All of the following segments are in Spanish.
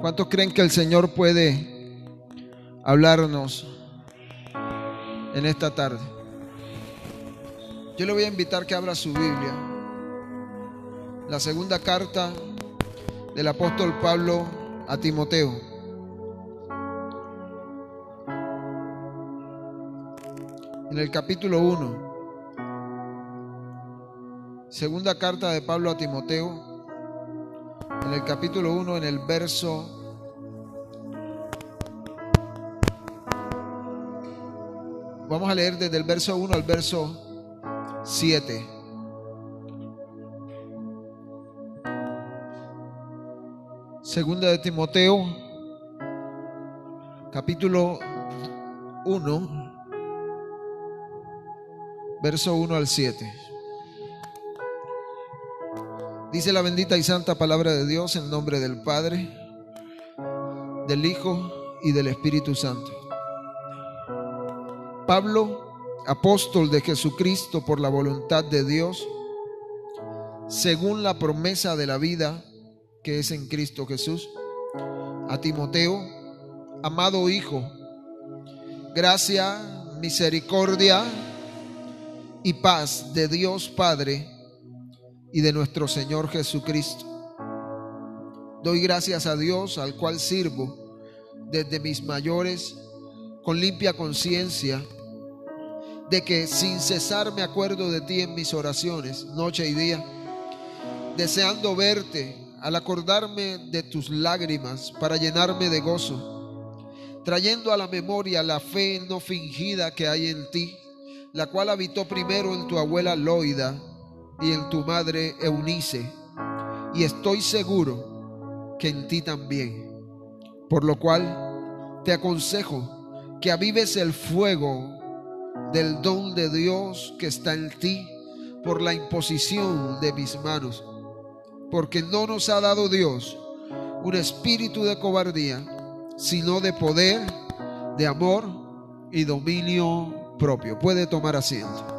¿Cuántos creen que el Señor puede hablarnos en esta tarde? Yo le voy a invitar que abra su Biblia. La segunda carta del apóstol Pablo a Timoteo. En el capítulo 1. Segunda carta de Pablo a Timoteo. En el capítulo 1, en el verso Vamos a leer desde el verso 1 al verso 7. Segunda de Timoteo, capítulo 1, verso 1 al 7. Dice la bendita y santa palabra de Dios en nombre del Padre, del Hijo y del Espíritu Santo. Pablo, apóstol de Jesucristo por la voluntad de Dios, según la promesa de la vida que es en Cristo Jesús, a Timoteo, amado Hijo, gracia, misericordia y paz de Dios Padre y de nuestro Señor Jesucristo. Doy gracias a Dios al cual sirvo desde mis mayores con limpia conciencia de que sin cesar me acuerdo de ti en mis oraciones, noche y día, deseando verte al acordarme de tus lágrimas para llenarme de gozo, trayendo a la memoria la fe no fingida que hay en ti, la cual habitó primero en tu abuela Loida y en tu madre Eunice, y estoy seguro que en ti también, por lo cual te aconsejo que avives el fuego del don de Dios que está en ti por la imposición de mis manos. Porque no nos ha dado Dios un espíritu de cobardía, sino de poder, de amor y dominio propio. Puede tomar asiento.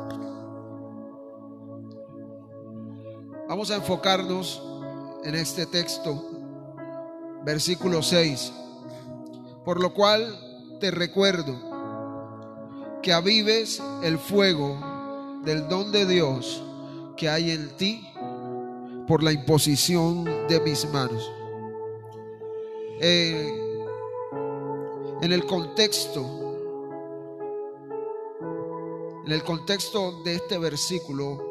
Vamos a enfocarnos en este texto, versículo 6. Por lo cual te recuerdo que avives el fuego del don de Dios que hay en ti por la imposición de mis manos. Eh, en el contexto, en el contexto de este versículo,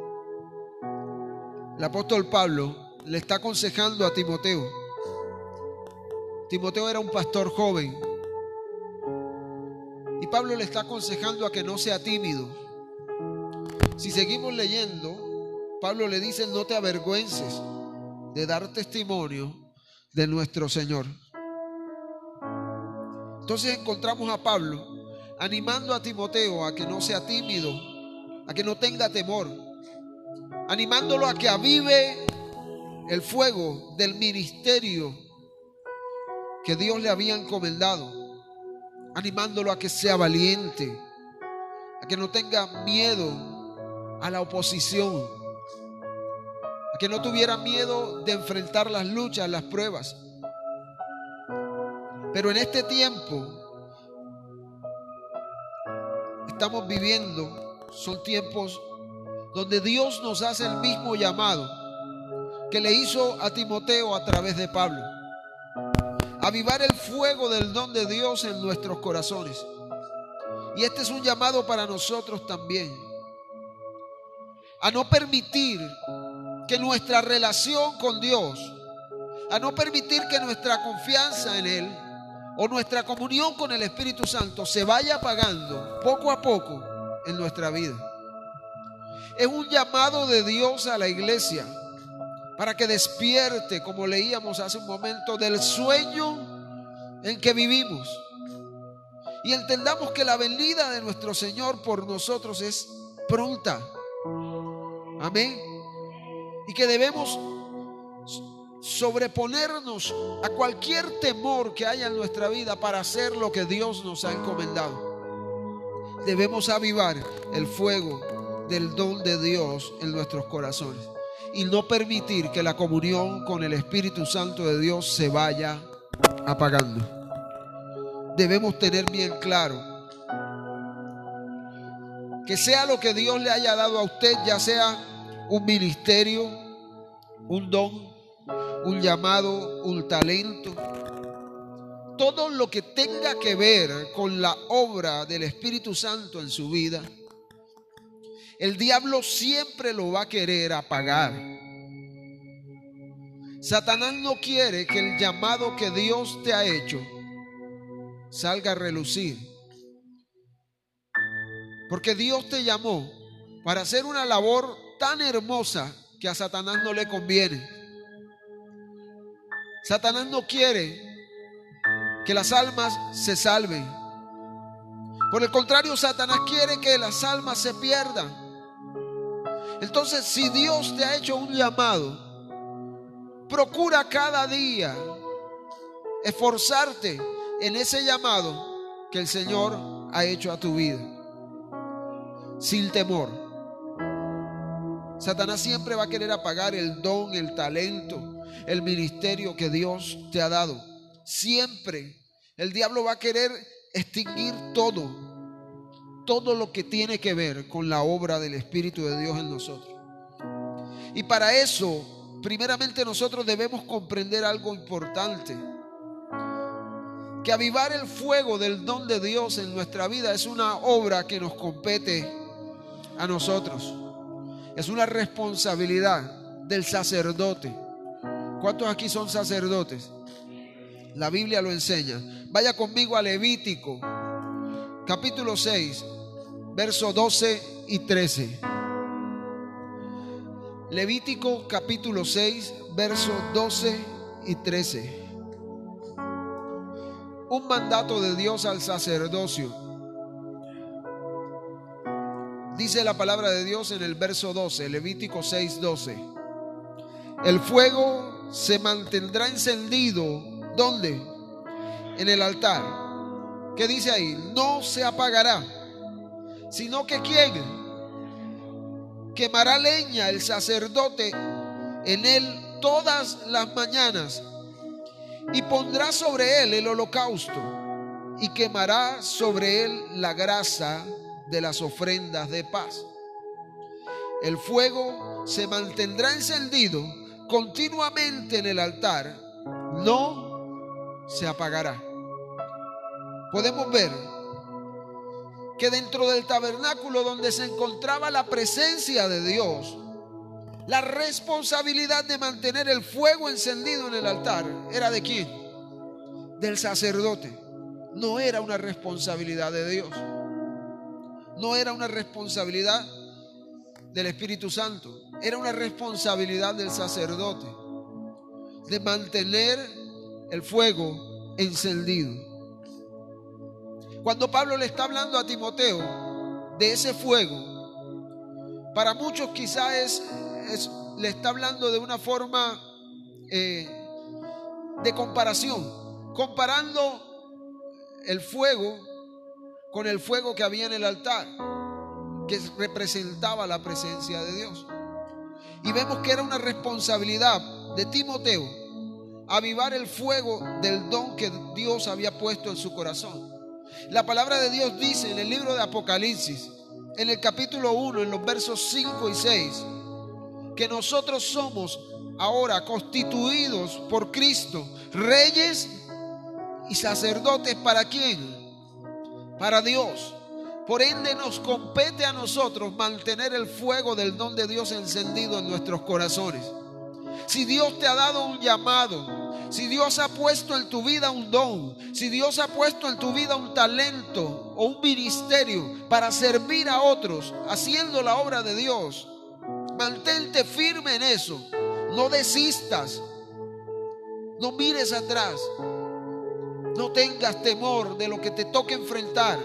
el apóstol Pablo le está aconsejando a Timoteo. Timoteo era un pastor joven, y Pablo le está aconsejando a que no sea tímido. Si seguimos leyendo, Pablo le dice, no te avergüences de dar testimonio de nuestro Señor. Entonces encontramos a Pablo animando a Timoteo a que no sea tímido, a que no tenga temor, animándolo a que avive el fuego del ministerio que Dios le había encomendado animándolo a que sea valiente, a que no tenga miedo a la oposición, a que no tuviera miedo de enfrentar las luchas, las pruebas. Pero en este tiempo estamos viviendo, son tiempos donde Dios nos hace el mismo llamado que le hizo a Timoteo a través de Pablo avivar el fuego del don de Dios en nuestros corazones. Y este es un llamado para nosotros también. A no permitir que nuestra relación con Dios, a no permitir que nuestra confianza en Él o nuestra comunión con el Espíritu Santo se vaya apagando poco a poco en nuestra vida. Es un llamado de Dios a la iglesia para que despierte, como leíamos hace un momento, del sueño en que vivimos. Y entendamos que la venida de nuestro Señor por nosotros es pronta. Amén. Y que debemos sobreponernos a cualquier temor que haya en nuestra vida para hacer lo que Dios nos ha encomendado. Debemos avivar el fuego del don de Dios en nuestros corazones. y no permitir que la comunión con el Espíritu Santo de Dios se vaya apagando. Debemos tener bien claro que sea lo que Dios le haya dado a usted, ya sea un ministerio, un don, un llamado, un talento, todo lo que tenga que ver con la obra del Espíritu Santo en su vida, el diablo siempre lo va a querer apagar. Satanás no quiere que el llamado que Dios te ha hecho salga a relucir. Porque Dios te llamó para hacer una labor tan hermosa que a Satanás no le conviene. Satanás no quiere que las almas se salven. Por el contrario, Satanás quiere que las almas se pierdan. Entonces, si Dios te ha hecho un llamado, procura cada día esforzarte en ese llamado que el Señor ha hecho a tu vida. Sin temor. Satanás siempre va a querer apagar el don, el talento, el ministerio que Dios te ha dado. Siempre. El diablo va a querer extinguir todo, todo lo que tiene que ver con la obra del Espíritu de Dios en nosotros. Y para eso, primeramente nosotros debemos comprender algo importante. Que avivar el fuego del don de Dios en nuestra vida es una obra que nos compete a nosotros. Es una responsabilidad del sacerdote. ¿Cuántos aquí son sacerdotes? La Biblia lo enseña. Vaya conmigo a Levítico, capítulo 6, versos 12 y 13. Levítico capítulo 6, versos 12 y 13. Un mandato de Dios al sacerdocio. Dice la palabra de Dios en el verso 12, Levítico 6, 12. El fuego se mantendrá encendido ¿Dónde? En el altar. ¿Qué dice ahí? No se apagará, sino que quién quemará leña el sacerdote en él todas las mañanas y pondrá sobre él el holocausto y quemará sobre él la grasa de las ofrendas de paz. El fuego se mantendrá encendido continuamente en el altar, no se apagará. Podemos ver que dentro del tabernáculo donde se encontraba la presencia de Dios, la responsabilidad de mantener el fuego encendido en el altar era de quién? Del sacerdote. No era una responsabilidad de Dios. No era una responsabilidad del Espíritu Santo. Era una responsabilidad del sacerdote de mantener el fuego encendido. Cuando Pablo le está hablando a Timoteo de ese fuego, para muchos quizás le está hablando de una forma eh, de comparación, comparando el fuego con el fuego que había en el altar, que representaba la presencia de Dios. Y vemos que era una responsabilidad de Timoteo avivar el fuego del don que Dios había puesto en su corazón. La palabra de Dios dice en el libro de Apocalipsis, en el capítulo 1, en los versos 5 y 6, que nosotros somos ahora constituidos por Cristo, reyes y sacerdotes para quién? Para Dios. Por ende nos compete a nosotros mantener el fuego del don de Dios encendido en nuestros corazones. Si Dios te ha dado un llamado, si Dios ha puesto en tu vida un don, si Dios ha puesto en tu vida un talento o un ministerio para servir a otros, haciendo la obra de Dios, mantente firme en eso. No desistas. No mires atrás. No tengas temor de lo que te toque enfrentar.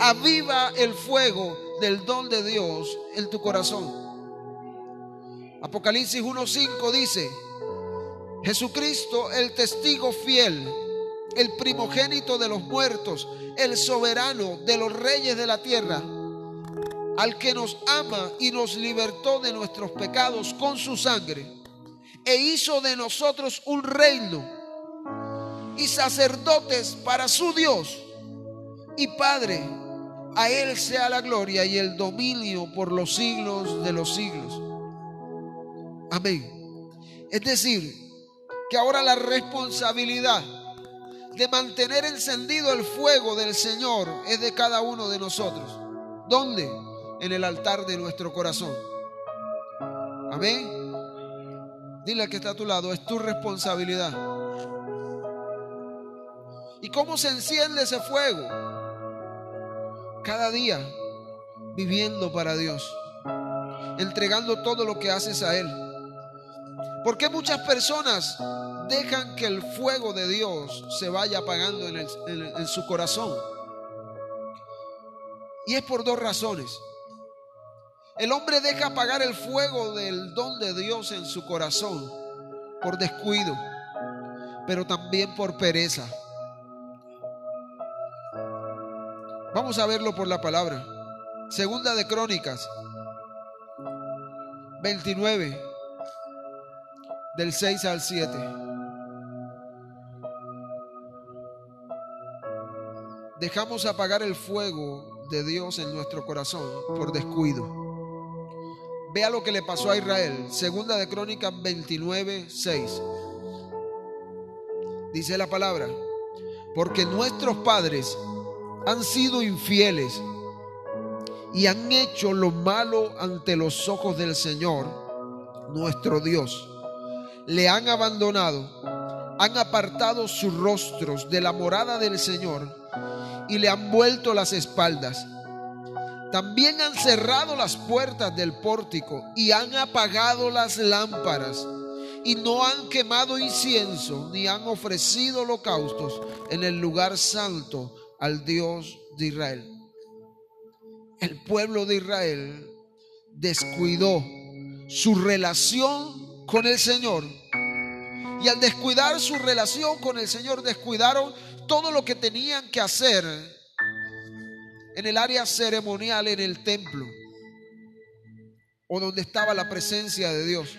Aviva el fuego del don de Dios en tu corazón. Apocalipsis 1.5 dice, Jesucristo, el testigo fiel, el primogénito de los muertos, el soberano de los reyes de la tierra, al que nos ama y nos libertó de nuestros pecados con su sangre, e hizo de nosotros un reino y sacerdotes para su Dios y Padre. A Él sea la gloria y el dominio por los siglos de los siglos. Amén. Es decir, que ahora la responsabilidad de mantener encendido el fuego del Señor es de cada uno de nosotros. ¿Dónde? En el altar de nuestro corazón. Amén. Dile que está a tu lado, es tu responsabilidad. ¿Y cómo se enciende ese fuego? Cada día viviendo para Dios, entregando todo lo que haces a Él. Porque muchas personas dejan que el fuego de Dios se vaya apagando en, en su corazón? Y es por dos razones. El hombre deja apagar el fuego del don de Dios en su corazón por descuido, pero también por pereza. Vamos a verlo por la palabra. Segunda de Crónicas 29 del 6 al 7. Dejamos apagar el fuego de Dios en nuestro corazón por descuido. Vea lo que le pasó a Israel. Segunda de Crónicas 29, 6. Dice la palabra, porque nuestros padres han sido infieles y han hecho lo malo ante los ojos del Señor, nuestro Dios. Le han abandonado, han apartado sus rostros de la morada del Señor y le han vuelto las espaldas. También han cerrado las puertas del pórtico y han apagado las lámparas y no han quemado incienso ni han ofrecido holocaustos en el lugar santo al Dios de Israel. El pueblo de Israel descuidó su relación con el Señor. Y al descuidar su relación con el Señor, descuidaron todo lo que tenían que hacer en el área ceremonial, en el templo, o donde estaba la presencia de Dios.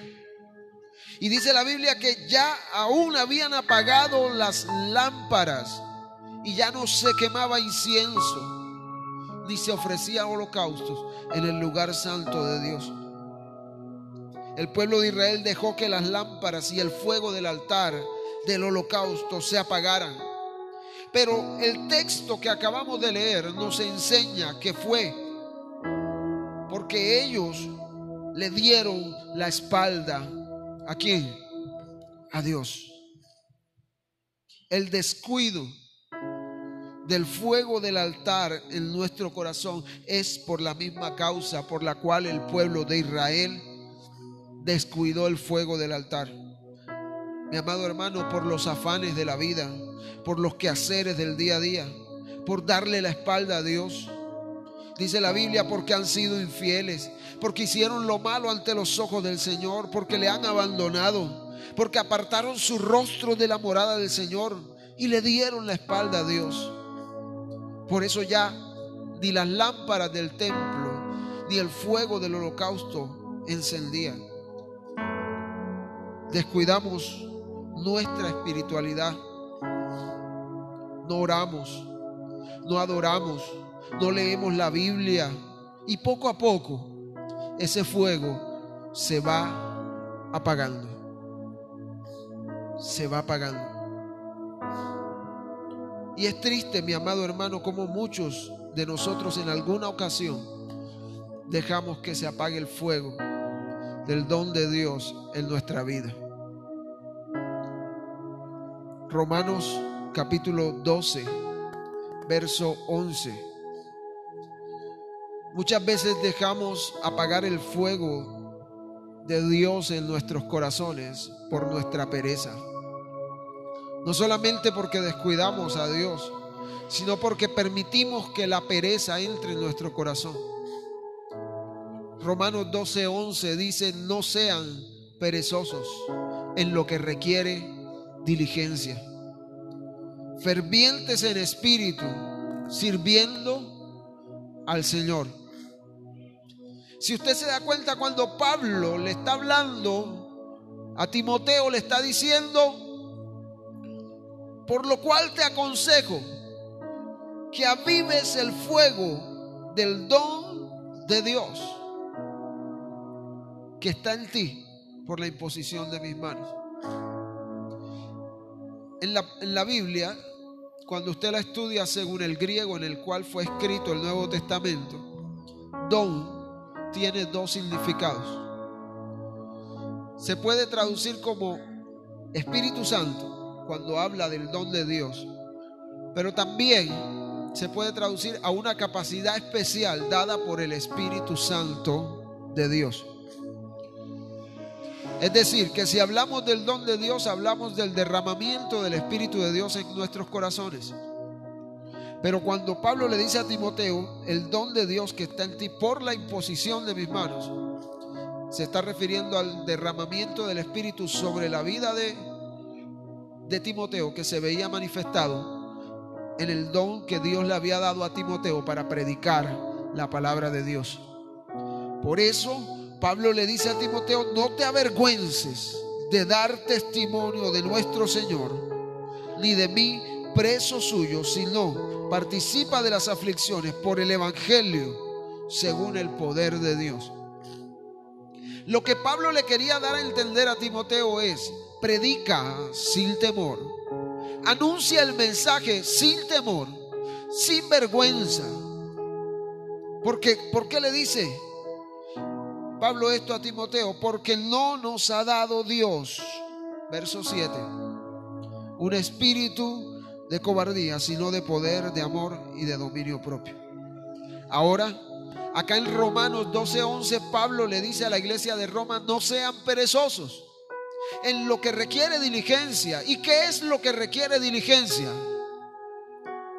Y dice la Biblia que ya aún habían apagado las lámparas y ya no se quemaba incienso, ni se ofrecía holocaustos en el lugar santo de Dios. El pueblo de Israel dejó que las lámparas y el fuego del altar del holocausto se apagaran. Pero el texto que acabamos de leer nos enseña que fue porque ellos le dieron la espalda a quién? A Dios. El descuido del fuego del altar en nuestro corazón es por la misma causa por la cual el pueblo de Israel descuidó el fuego del altar. Mi amado hermano, por los afanes de la vida, por los quehaceres del día a día, por darle la espalda a Dios. Dice la Biblia, porque han sido infieles, porque hicieron lo malo ante los ojos del Señor, porque le han abandonado, porque apartaron su rostro de la morada del Señor y le dieron la espalda a Dios. Por eso ya ni las lámparas del templo ni el fuego del holocausto encendían. Descuidamos nuestra espiritualidad. No oramos, no adoramos, no leemos la Biblia y poco a poco ese fuego se va apagando. Se va apagando. Y es triste, mi amado hermano, como muchos de nosotros en alguna ocasión dejamos que se apague el fuego del don de Dios en nuestra vida. Romanos capítulo 12, verso 11. Muchas veces dejamos apagar el fuego de Dios en nuestros corazones por nuestra pereza. No solamente porque descuidamos a Dios, sino porque permitimos que la pereza entre en nuestro corazón. Romanos 12:11 dice, no sean perezosos en lo que requiere diligencia. Fervientes en espíritu, sirviendo al Señor. Si usted se da cuenta cuando Pablo le está hablando a Timoteo, le está diciendo, por lo cual te aconsejo que avives el fuego del don de Dios que está en ti por la imposición de mis manos. En la, en la Biblia, cuando usted la estudia según el griego en el cual fue escrito el Nuevo Testamento, don tiene dos significados. Se puede traducir como Espíritu Santo cuando habla del don de Dios, pero también se puede traducir a una capacidad especial dada por el Espíritu Santo de Dios. Es decir, que si hablamos del don de Dios, hablamos del derramamiento del Espíritu de Dios en nuestros corazones. Pero cuando Pablo le dice a Timoteo, el don de Dios que está en ti por la imposición de mis manos, se está refiriendo al derramamiento del Espíritu sobre la vida de, de Timoteo que se veía manifestado en el don que Dios le había dado a Timoteo para predicar la palabra de Dios. Por eso Pablo le dice a Timoteo, no te avergüences de dar testimonio de nuestro Señor, ni de mí preso suyo, sino participa de las aflicciones por el Evangelio según el poder de Dios. Lo que Pablo le quería dar a entender a Timoteo es, predica sin temor, anuncia el mensaje sin temor, sin vergüenza. Porque, ¿Por qué le dice? Pablo esto a Timoteo, porque no nos ha dado Dios, verso 7, un espíritu de cobardía, sino de poder, de amor y de dominio propio. Ahora, acá en Romanos 12:11, Pablo le dice a la iglesia de Roma, no sean perezosos en lo que requiere diligencia. ¿Y qué es lo que requiere diligencia?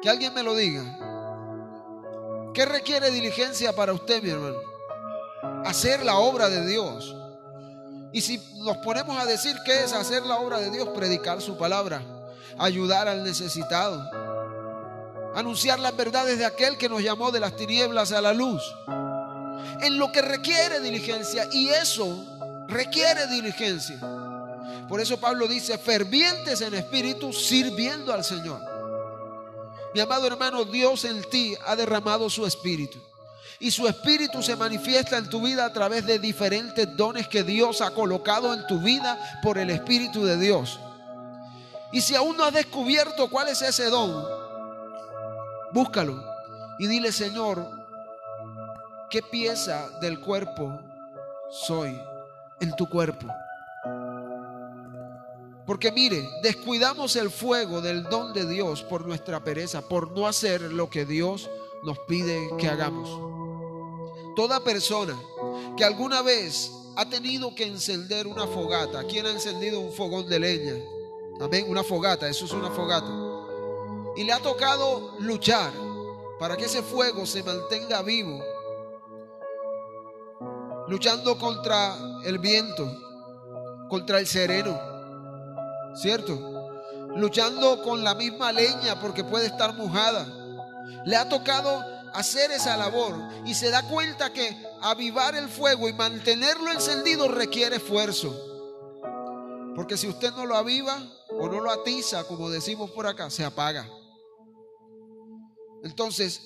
Que alguien me lo diga. ¿Qué requiere diligencia para usted, mi hermano? Hacer la obra de Dios. Y si nos ponemos a decir qué es hacer la obra de Dios, predicar su palabra, ayudar al necesitado, anunciar las verdades de aquel que nos llamó de las tinieblas a la luz, en lo que requiere diligencia, y eso requiere diligencia. Por eso Pablo dice, fervientes en espíritu, sirviendo al Señor. Mi amado hermano, Dios en ti ha derramado su espíritu. Y su espíritu se manifiesta en tu vida a través de diferentes dones que Dios ha colocado en tu vida por el Espíritu de Dios. Y si aún no has descubierto cuál es ese don, búscalo y dile, Señor, ¿qué pieza del cuerpo soy en tu cuerpo? Porque mire, descuidamos el fuego del don de Dios por nuestra pereza, por no hacer lo que Dios nos pide que hagamos. Toda persona que alguna vez ha tenido que encender una fogata, ¿quién ha encendido un fogón de leña? Amén, una fogata, eso es una fogata. Y le ha tocado luchar para que ese fuego se mantenga vivo, luchando contra el viento, contra el sereno, ¿cierto? Luchando con la misma leña porque puede estar mojada. Le ha tocado hacer esa labor y se da cuenta que avivar el fuego y mantenerlo encendido requiere esfuerzo. Porque si usted no lo aviva o no lo atiza, como decimos por acá, se apaga. Entonces,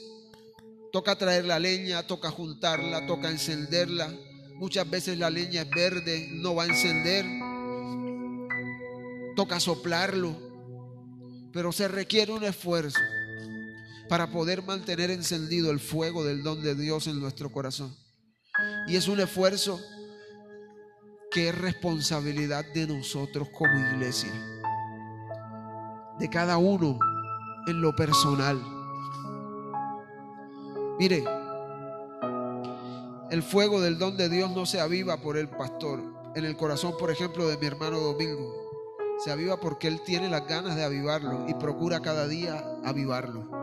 toca traer la leña, toca juntarla, toca encenderla. Muchas veces la leña es verde, no va a encender. Toca soplarlo. Pero se requiere un esfuerzo para poder mantener encendido el fuego del don de Dios en nuestro corazón. Y es un esfuerzo que es responsabilidad de nosotros como iglesia, de cada uno en lo personal. Mire, el fuego del don de Dios no se aviva por el pastor. En el corazón, por ejemplo, de mi hermano Domingo, se aviva porque él tiene las ganas de avivarlo y procura cada día avivarlo.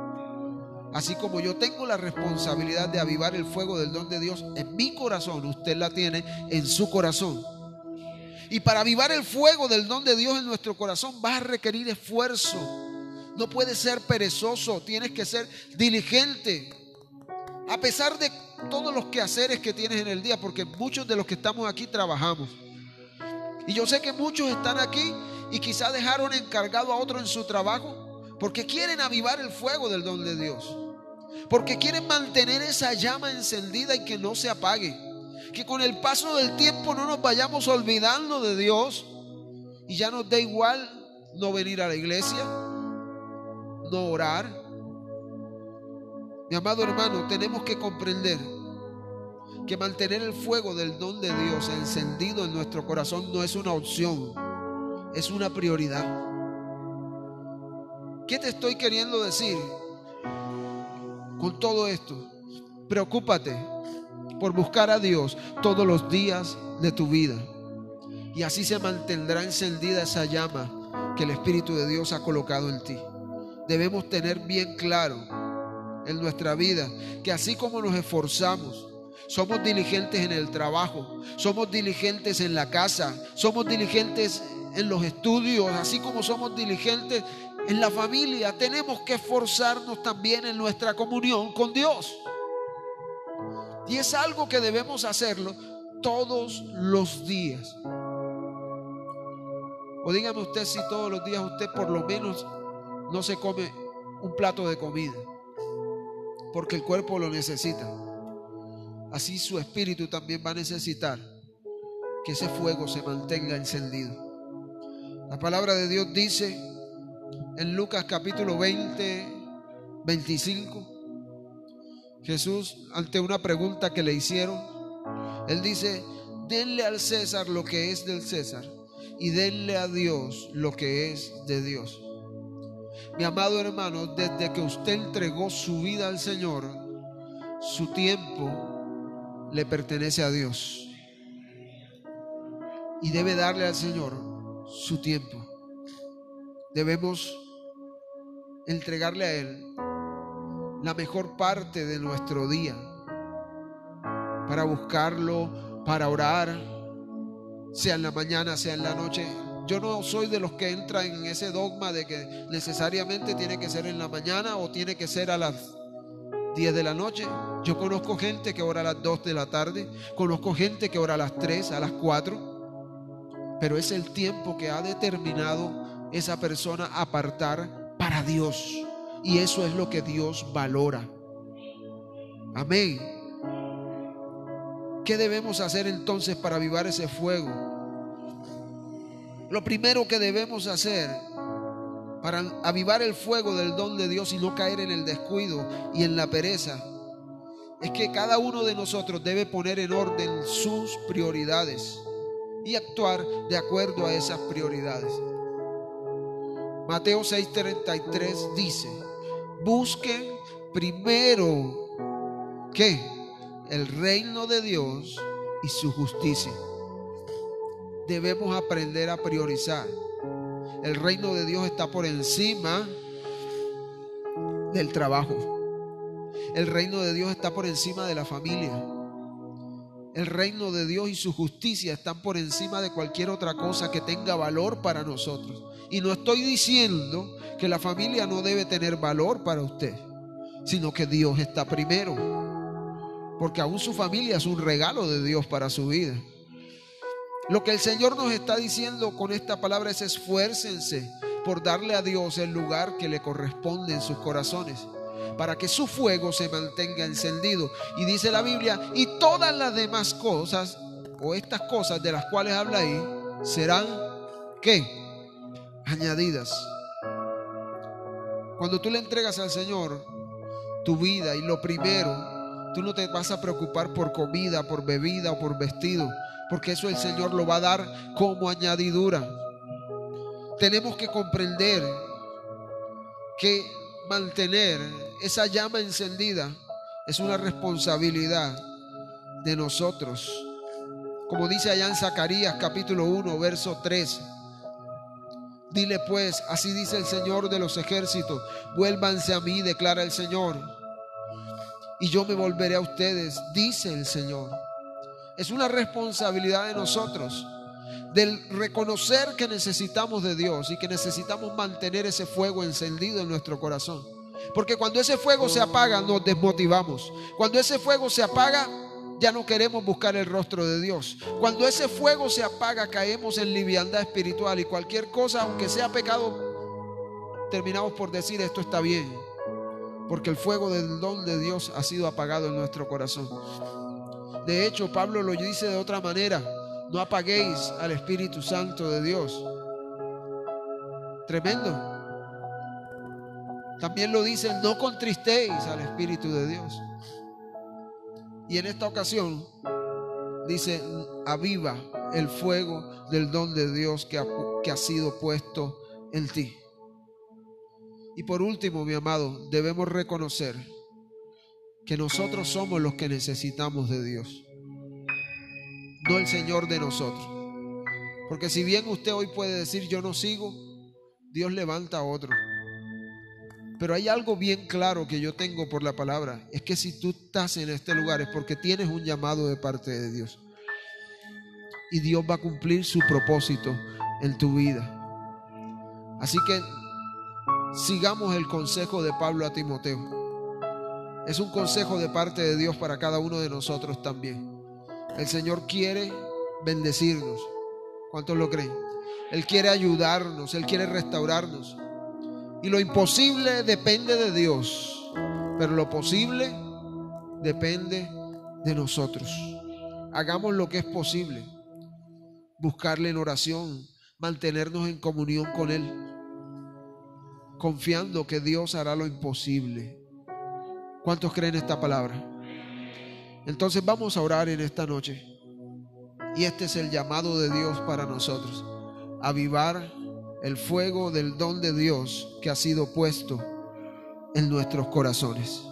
Así como yo tengo la responsabilidad de avivar el fuego del don de Dios en mi corazón, usted la tiene en su corazón. Y para avivar el fuego del don de Dios en nuestro corazón va a requerir esfuerzo. No puede ser perezoso, tienes que ser diligente. A pesar de todos los quehaceres que tienes en el día, porque muchos de los que estamos aquí trabajamos. Y yo sé que muchos están aquí y quizá dejaron encargado a otro en su trabajo porque quieren avivar el fuego del don de Dios. Porque quieren mantener esa llama encendida y que no se apague. Que con el paso del tiempo no nos vayamos olvidando de Dios y ya nos da igual no venir a la iglesia, no orar. Mi amado hermano, tenemos que comprender que mantener el fuego del don de Dios encendido en nuestro corazón no es una opción, es una prioridad. ¿Qué te estoy queriendo decir con todo esto? Preocúpate por buscar a Dios todos los días de tu vida. Y así se mantendrá encendida esa llama que el Espíritu de Dios ha colocado en ti. Debemos tener bien claro en nuestra vida que así como nos esforzamos, somos diligentes en el trabajo, somos diligentes en la casa, somos diligentes en los estudios, así como somos diligentes en la familia, tenemos que esforzarnos también en nuestra comunión con Dios. Y es algo que debemos hacerlo todos los días. O dígame usted si todos los días usted por lo menos no se come un plato de comida, porque el cuerpo lo necesita así su espíritu también va a necesitar que ese fuego se mantenga encendido. La palabra de Dios dice en Lucas capítulo 20, 25, Jesús ante una pregunta que le hicieron, él dice, denle al César lo que es del César y denle a Dios lo que es de Dios. Mi amado hermano, desde que usted entregó su vida al Señor, su tiempo le pertenece a Dios. Y debe darle al Señor su tiempo. Debemos entregarle a Él la mejor parte de nuestro día para buscarlo, para orar, sea en la mañana, sea en la noche. Yo no soy de los que entran en ese dogma de que necesariamente tiene que ser en la mañana o tiene que ser a las 10 de la noche. Yo conozco gente que ora a las 2 de la tarde, conozco gente que ora a las 3, a las 4, pero es el tiempo que ha determinado esa persona apartar para Dios. Y eso es lo que Dios valora. Amén. ¿Qué debemos hacer entonces para avivar ese fuego? Lo primero que debemos hacer para avivar el fuego del don de Dios y no caer en el descuido y en la pereza, es que cada uno de nosotros debe poner en orden sus prioridades y actuar de acuerdo a esas prioridades. Mateo 6:33 dice, busquen primero que el reino de Dios y su justicia. Debemos aprender a priorizar. El reino de Dios está por encima del trabajo. El reino de Dios está por encima de la familia. El reino de Dios y su justicia están por encima de cualquier otra cosa que tenga valor para nosotros. Y no estoy diciendo que la familia no debe tener valor para usted, sino que Dios está primero. Porque aún su familia es un regalo de Dios para su vida. Lo que el Señor nos está diciendo con esta palabra es esfuércense por darle a Dios el lugar que le corresponde en sus corazones, para que su fuego se mantenga encendido. Y dice la Biblia, y todas las demás cosas, o estas cosas de las cuales habla ahí, serán, ¿qué? Añadidas. Cuando tú le entregas al Señor tu vida y lo primero, tú no te vas a preocupar por comida, por bebida o por vestido porque eso el Señor lo va a dar como añadidura. Tenemos que comprender que mantener esa llama encendida es una responsabilidad de nosotros. Como dice allá en Zacarías capítulo 1, verso 3. Dile pues, así dice el Señor de los ejércitos, vuélvanse a mí, declara el Señor, y yo me volveré a ustedes, dice el Señor. Es una responsabilidad de nosotros del reconocer que necesitamos de Dios y que necesitamos mantener ese fuego encendido en nuestro corazón. Porque cuando ese fuego se apaga, nos desmotivamos. Cuando ese fuego se apaga, ya no queremos buscar el rostro de Dios. Cuando ese fuego se apaga, caemos en liviandad espiritual y cualquier cosa, aunque sea pecado, terminamos por decir esto está bien. Porque el fuego del don de Dios ha sido apagado en nuestro corazón. De hecho, Pablo lo dice de otra manera. No apaguéis al Espíritu Santo de Dios. Tremendo. También lo dice, no contristéis al Espíritu de Dios. Y en esta ocasión dice, aviva el fuego del don de Dios que ha, sido puesto en ti. Y por último, mi amado, debemos reconocer que nosotros somos los que necesitamos de Dios, no el Señor de nosotros. Porque si bien usted hoy puede decir yo no sigo, Dios levanta a otro. Pero hay algo bien claro que yo tengo por la palabra. Es que si tú estás en este lugar es porque tienes un llamado de parte de Dios. Y Dios va a cumplir su propósito en tu vida. Así que sigamos el consejo de Pablo a Timoteo. Es un consejo de parte de Dios para cada uno de nosotros también. El Señor quiere bendecirnos. ¿Cuántos lo creen? Él quiere ayudarnos, Él quiere restaurarnos. Y lo imposible depende de Dios, pero lo posible depende de nosotros. Hagamos lo que es posible. Buscarle en oración, mantenernos en comunión con Él, confiando que Dios hará lo imposible. ¿Cuántos creen esta palabra? Entonces vamos a orar en esta noche. Y este es el llamado de Dios para nosotros. Avivar el fuego del don de Dios que ha sido puesto en nuestros corazones.